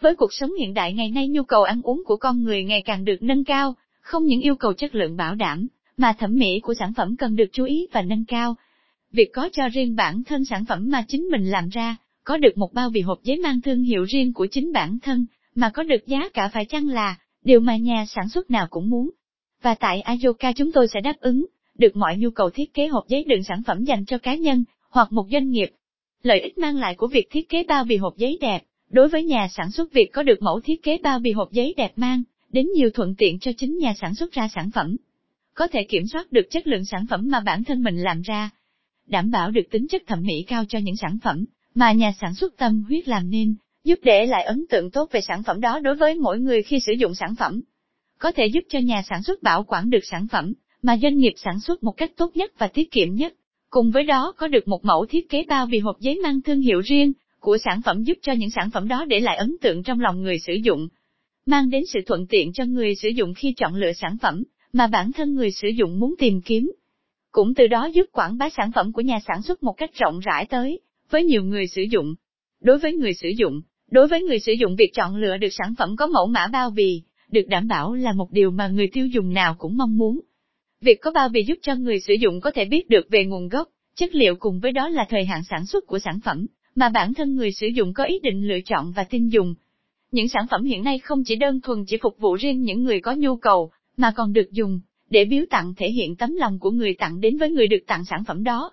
Với cuộc sống hiện đại ngày nay nhu cầu ăn uống của con người ngày càng được nâng cao, không những yêu cầu chất lượng bảo đảm, mà thẩm mỹ của sản phẩm cần được chú ý và nâng cao. Việc có cho riêng bản thân sản phẩm mà chính mình làm ra, có được một bao bì hộp giấy mang thương hiệu riêng của chính bản thân, mà có được giá cả phải chăng là điều mà nhà sản xuất nào cũng muốn. Và tại Ayoka chúng tôi sẽ đáp ứng được mọi nhu cầu thiết kế hộp giấy đựng sản phẩm dành cho cá nhân hoặc một doanh nghiệp. Lợi ích mang lại của việc thiết kế bao bì hộp giấy đẹp, đối với nhà sản xuất việc có được mẫu thiết kế bao bì hộp giấy đẹp mang đến nhiều thuận tiện cho chính nhà sản xuất ra sản phẩm. Có thể kiểm soát được chất lượng sản phẩm mà bản thân mình làm ra, đảm bảo được tính chất thẩm mỹ cao cho những sản phẩm mà nhà sản xuất tâm huyết làm nên, giúp để lại ấn tượng tốt về sản phẩm đó đối với mỗi người khi sử dụng sản phẩm. Có thể giúp cho nhà sản xuất bảo quản được sản phẩm, mà doanh nghiệp sản xuất một cách tốt nhất và tiết kiệm nhất. Cùng với đó có được một mẫu thiết kế bao bì hộp giấy mang thương hiệu riêng của sản phẩm giúp cho những sản phẩm đó để lại ấn tượng trong lòng người sử dụng, mang đến sự thuận tiện cho người sử dụng khi chọn lựa sản phẩm mà bản thân người sử dụng muốn tìm kiếm. Cũng từ đó giúp quảng bá sản phẩm của nhà sản xuất một cách rộng rãi tới với nhiều người sử dụng. Đối với người sử dụng, đối với người sử dụng việc chọn lựa được sản phẩm có mẫu mã bao bì, được đảm bảo là một điều mà người tiêu dùng nào cũng mong muốn. Việc có bao bì giúp cho người sử dụng có thể biết được về nguồn gốc, chất liệu cùng với đó là thời hạn sản xuất của sản phẩm, mà bản thân người sử dụng có ý định lựa chọn và tin dùng. Những sản phẩm hiện nay không chỉ đơn thuần chỉ phục vụ riêng những người có nhu cầu, mà còn được dùng để biếu tặng thể hiện tấm lòng của người tặng đến với người được tặng sản phẩm đó.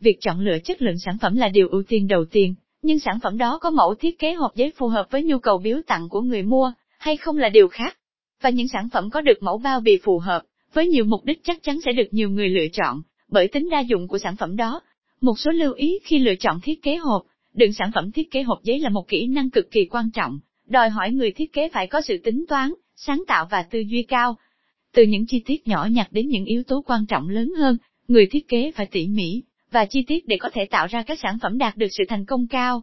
Việc chọn lựa chất lượng sản phẩm là điều ưu tiên đầu tiên, nhưng sản phẩm đó có mẫu thiết kế hộp giấy phù hợp với nhu cầu biếu tặng của người mua, hay không là điều khác. Và những sản phẩm có được mẫu bao bì phù hợp, với nhiều mục đích chắc chắn sẽ được nhiều người lựa chọn, bởi tính đa dụng của sản phẩm đó. Một số lưu ý khi lựa chọn thiết kế hộp, đựng sản phẩm thiết kế hộp giấy là một kỹ năng cực kỳ quan trọng, đòi hỏi người thiết kế phải có sự tính toán, sáng tạo và tư duy cao. Từ những chi tiết nhỏ nhặt đến những yếu tố quan trọng lớn hơn, người thiết kế phải tỉ mỉ, và chi tiết để có thể tạo ra các sản phẩm đạt được sự thành công cao.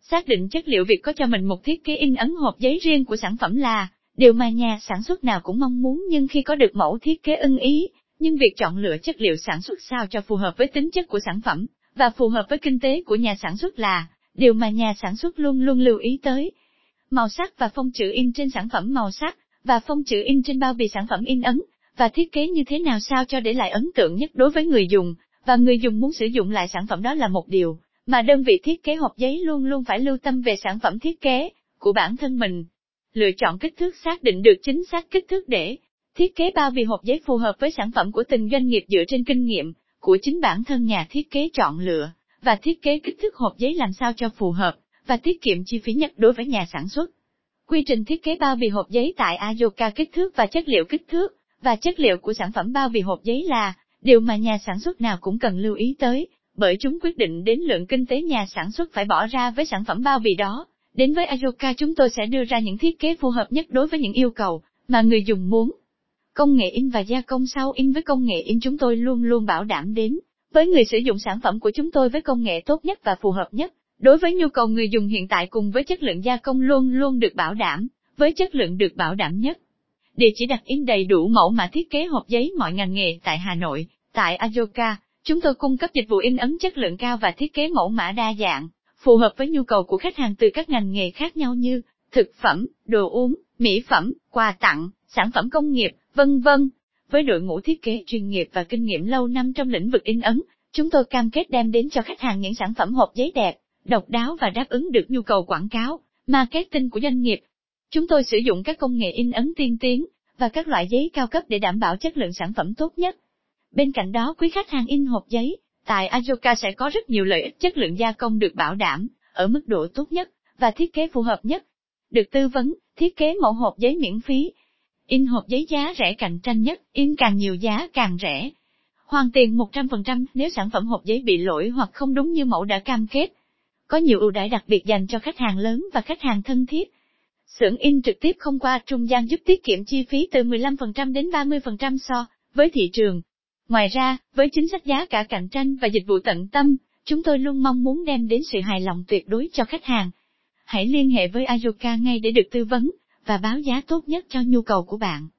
Xác định chất liệu việc có cho mình một thiết kế in ấn hộp giấy riêng của sản phẩm là điều mà nhà sản xuất nào cũng mong muốn nhưng khi có được mẫu thiết kế ưng ý, nhưng việc chọn lựa chất liệu sản xuất sao cho phù hợp với tính chất của sản phẩm và phù hợp với kinh tế của nhà sản xuất là điều mà nhà sản xuất luôn luôn lưu ý tới. Màu sắc và phông chữ in trên sản phẩm màu sắc, và phông chữ in trên bao bì sản phẩm in ấn, và thiết kế như thế nào sao cho để lại ấn tượng nhất đối với người dùng, và người dùng muốn sử dụng lại sản phẩm đó là một điều mà đơn vị thiết kế hộp giấy luôn luôn phải lưu tâm về sản phẩm thiết kế của bản thân mình. Lựa chọn kích thước xác định được chính xác kích thước để thiết kế bao bì hộp giấy phù hợp với sản phẩm của từng doanh nghiệp dựa trên kinh nghiệm của chính bản thân nhà thiết kế chọn lựa và thiết kế kích thước hộp giấy làm sao cho phù hợp và tiết kiệm chi phí nhất đối với nhà sản xuất. Quy trình thiết kế bao bì hộp giấy tại Ayoka kích thước và chất liệu kích thước và chất liệu của sản phẩm bao bì hộp giấy là điều mà nhà sản xuất nào cũng cần lưu ý tới, bởi chúng quyết định đến lượng kinh tế nhà sản xuất phải bỏ ra với sản phẩm bao bì đó. Đến với Ayoka chúng tôi sẽ đưa ra những thiết kế phù hợp nhất đối với những yêu cầu mà người dùng muốn. Công nghệ in và gia công sau in với công nghệ in chúng tôi luôn luôn bảo đảm đến với người sử dụng sản phẩm của chúng tôi với công nghệ tốt nhất và phù hợp nhất. Đối với nhu cầu người dùng hiện tại cùng với chất lượng gia công luôn luôn được bảo đảm, với chất lượng được bảo đảm nhất. Địa chỉ đặt in đầy đủ mẫu mã thiết kế hộp giấy mọi ngành nghề tại Hà Nội, tại Ayoka, chúng tôi cung cấp dịch vụ in ấn chất lượng cao và thiết kế mẫu mã đa dạng, phù hợp với nhu cầu của khách hàng từ các ngành nghề khác nhau như thực phẩm, đồ uống, mỹ phẩm, quà tặng, sản phẩm công nghiệp, vân vân. Với đội ngũ thiết kế chuyên nghiệp và kinh nghiệm lâu năm trong lĩnh vực in ấn, chúng tôi cam kết đem đến cho khách hàng những sản phẩm hộp giấy đẹp, độc đáo và đáp ứng được nhu cầu quảng cáo, marketing của doanh nghiệp. Chúng tôi sử dụng các công nghệ in ấn tiên tiến và các loại giấy cao cấp để đảm bảo chất lượng sản phẩm tốt nhất. Bên cạnh đó quý khách hàng in hộp giấy, tại Ajoka sẽ có rất nhiều lợi ích chất lượng gia công được bảo đảm, ở mức độ tốt nhất, và thiết kế phù hợp nhất. Được tư vấn, thiết kế mẫu hộp giấy miễn phí. In hộp giấy giá rẻ cạnh tranh nhất, in càng nhiều giá càng rẻ. Hoàn tiền 100% nếu sản phẩm hộp giấy bị lỗi hoặc không đúng như mẫu đã cam kết. Có nhiều ưu đãi đặc biệt dành cho khách hàng lớn và khách hàng thân thiết. Xưởng in trực tiếp không qua trung gian giúp tiết kiệm chi phí từ 15% đến 30% so với thị trường. Ngoài ra, với chính sách giá cả cạnh tranh và dịch vụ tận tâm, chúng tôi luôn mong muốn đem đến sự hài lòng tuyệt đối cho khách hàng. Hãy liên hệ với Ayoka ngay để được tư vấn và báo giá tốt nhất cho nhu cầu của bạn.